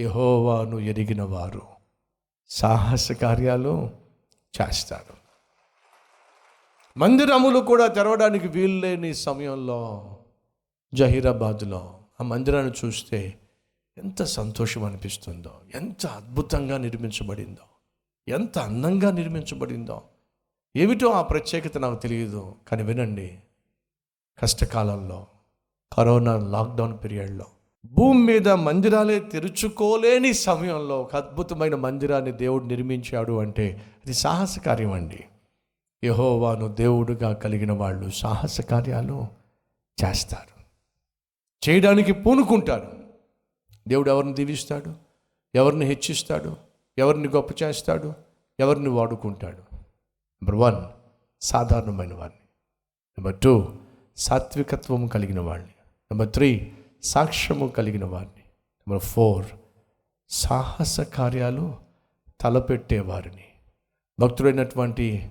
యహోవాను ఎరిగిన వారు సాహస కార్యాలు చేస్తారు. మందిరములు కూడా తెరవడానికి వీల్లేని సమయంలో జహీరాబాద్లో ఆ మందిరాన్ని చూస్తే ఎంత సంతోషం అనిపిస్తుందో ఎంత అద్భుతంగా నిర్మించబడిందో ఎంత అందంగా నిర్మించబడిందో. ఏమిటో ఆ ప్రత్యేకత నాకు తెలియదు కానీ వినండి. కష్టకాలంలో కరోనా లాక్డౌన్ పీరియడ్లో భూమి మీద మందిరాలే తెరుచుకోలేని సమయంలో ఒక అద్భుతమైన మందిరాన్ని దేవుడు నిర్మించాడు అంటే అది సాహస కార్యం అండి. యహోవాను దేవుడుగా కలిగిన వాళ్ళు సాహస కార్యాలు చేస్తారు. చేయడానికి పూనుకుంటారు. దేవుడు ఎవరిని దీవిస్తాడు? ఎవరిని హెచ్చిస్తాడు? ఎవరిని గొప్ప చేస్తాడు? ఎవరిని వాడుకుంటాడు? నెంబర్ వన్ సాధారణమైన వారిని. నెంబర్ టూ సాత్వికత్వం కలిగిన వాడిని నెంబర్ త్రీ సాక్ష్యము కలిగిన వారిని. నెంబర్ ఫోర్ సాహస కార్యాలు తలపెట్టే వారిని. భక్తుడైనటువంటి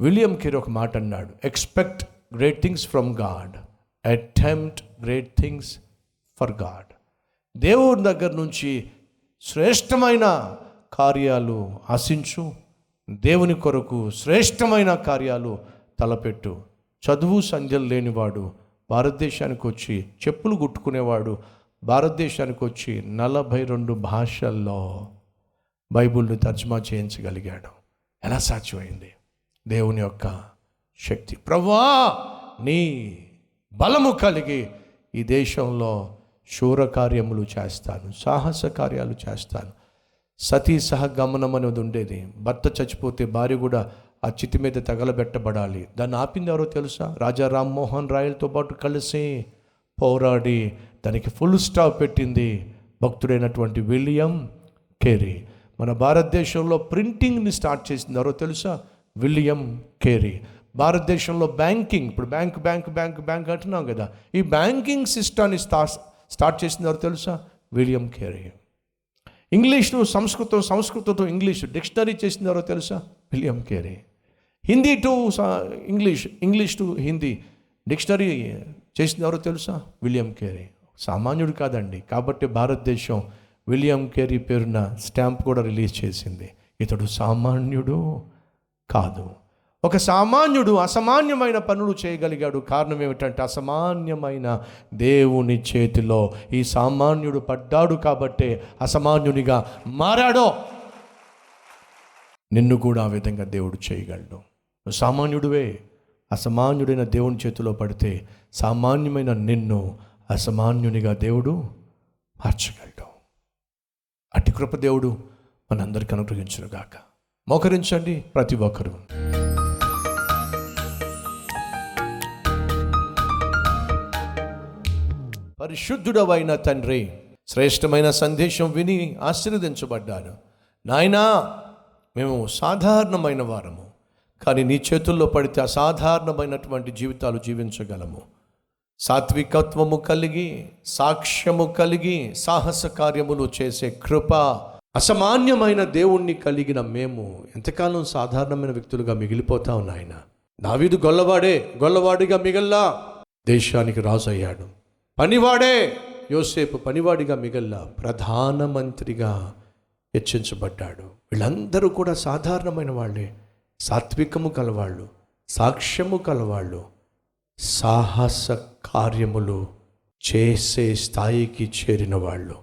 విలియం కిర్ ఒక మాట అన్నాడు expect great things from God attempt great things for God దేవుని దగ్గర నుంచి శ్రేష్టమైన కార్యాలు ఆశించు దేవుని కొరకు శ్రేష్టమైన కార్యాలు తలపెట్టు. చదువు సంధ్యలు లేనివాడు భారతదేశానికి వచ్చి చెప్పులు కుట్టుకునేవాడు భారతదేశానికి వచ్చి నలభై రెండు భాషల్లో బైబిల్ని తర్జుమా చేయించగలిగాడు. ఎలా సాధ్యమైంది? దేవుని యొక్క శక్తి. ప్రభా నీ బలము కలిగి ఈ దేశంలో శూర కార్యములు చేస్తాను సాహస కార్యాలు చేస్తాను. సతీ సహగమనం అనేది ఉండేది. భర్త చచ్చిపోతే భార్య కూడా ఆ చితి మీద తగలబెట్టబడాలి. దాన్ని ఆపింది ఎవరో తెలుసా? రాజా రామ్మోహన్ రాయలతో పాటు కలిసి పోరాడి దానికి ఫుల్ స్టాప్ పెట్టింది భక్తుడైనటువంటి విలియం కేరీ. మన భారతదేశంలో ప్రింటింగ్ని స్టార్ట్ చేసింది ఎవరో తెలుసా? William Carey. భారతదేశంలో బ్యాంకింగ్ ఇప్పుడు బ్యాంక్ బ్యాంక్ బ్యాంక్ బ్యాంక్ అంటున్నాం కదా. ఈ బ్యాంకింగ్ సిస్టాన్ని స్టా స్టార్ట్ చేసింది ఎవరు తెలుసా? William Carey. ఇంగ్లీష్ను సంస్కృతం సంస్కృతంతో ఇంగ్లీష్ డిక్షనరీ చేసింది ఎవరో తెలుసా? William Carey. Hindi to English English to Hindi. Dictionary చేసింది ఎవరో తెలుసా? William Carey. సామాన్యుడు కాదండి కాబట్టి భారతదేశం విలియం కేరీ పేరున స్టాంప్ కూడా రిలీజ్ చేసింది. ఇతడు సామాన్యుడు కాదు. ఒక సామాన్యుడు అసామాన్యమైన పనులు చేయగలిగాడు. కారణం ఏమిటంటే అసామాన్యమైన దేవుని చేతిలో ఈ సామాన్యుడు పడ్డాడు కాబట్టే అసామాన్యునిగా మారాడో. నిన్ను కూడా ఆ విధంగా దేవుడు చేయగలడు. నువ్వు సామాన్యుడివే అసామాన్యుడైన దేవుని చేతిలో పడితే సామాన్యమైన నిన్ను అసామాన్యునిగా దేవుడు మార్చగలడు. అటు కృప దేవుడు మనందరికీ అనుగ్రహించునుగాక. మోకరించండి ప్రతి ఒక్కరు. పరిశుద్ధుడవైన తండ్రి శ్రేష్టమైన సందేశం విని ఆశీర్వదించబడ్డాను. నాయనా మేము సాధారణమైన వారము. కానీ నీ చేతుల్లో పడితే అసాధారణమైనటువంటి జీవితాలు జీవించగలము. సాత్వికత్వము కలిగి సాక్ష్యము కలిగి సాహస కార్యములు చేసే కృప అసామాన్యమైన దేవుణ్ణి కలిగిన మేము ఎంతకాలం సాధారణమైన వ్యక్తులుగా మిగిలిపోతా ఉన్నాయన దావీదు గొల్లవాడే గొల్లవాడిగా మిగల్లా. దేశానికి రాజు అయ్యాడు పనివాడే యోసేపు పనివాడిగా మిగల్లా. ప్రధానమంత్రిగా హెచ్చించబడ్డాడు. వీళ్ళందరూ కూడా సాధారణమైన వాళ్ళే. సాత్వికము కలవాళ్ళు సాక్ష్యము కలవాళ్ళు సాహస కార్యములు చేసే స్థాయికి చేరిన వాళ్ళు.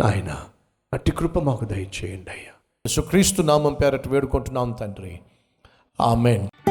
నాయన అట్టి కృప మాకు దయచేయండి అయ్యా. సుక్రీస్తు నామం పేరట వేడుకుంటున్నాం తండ్రి. ఆమెన్.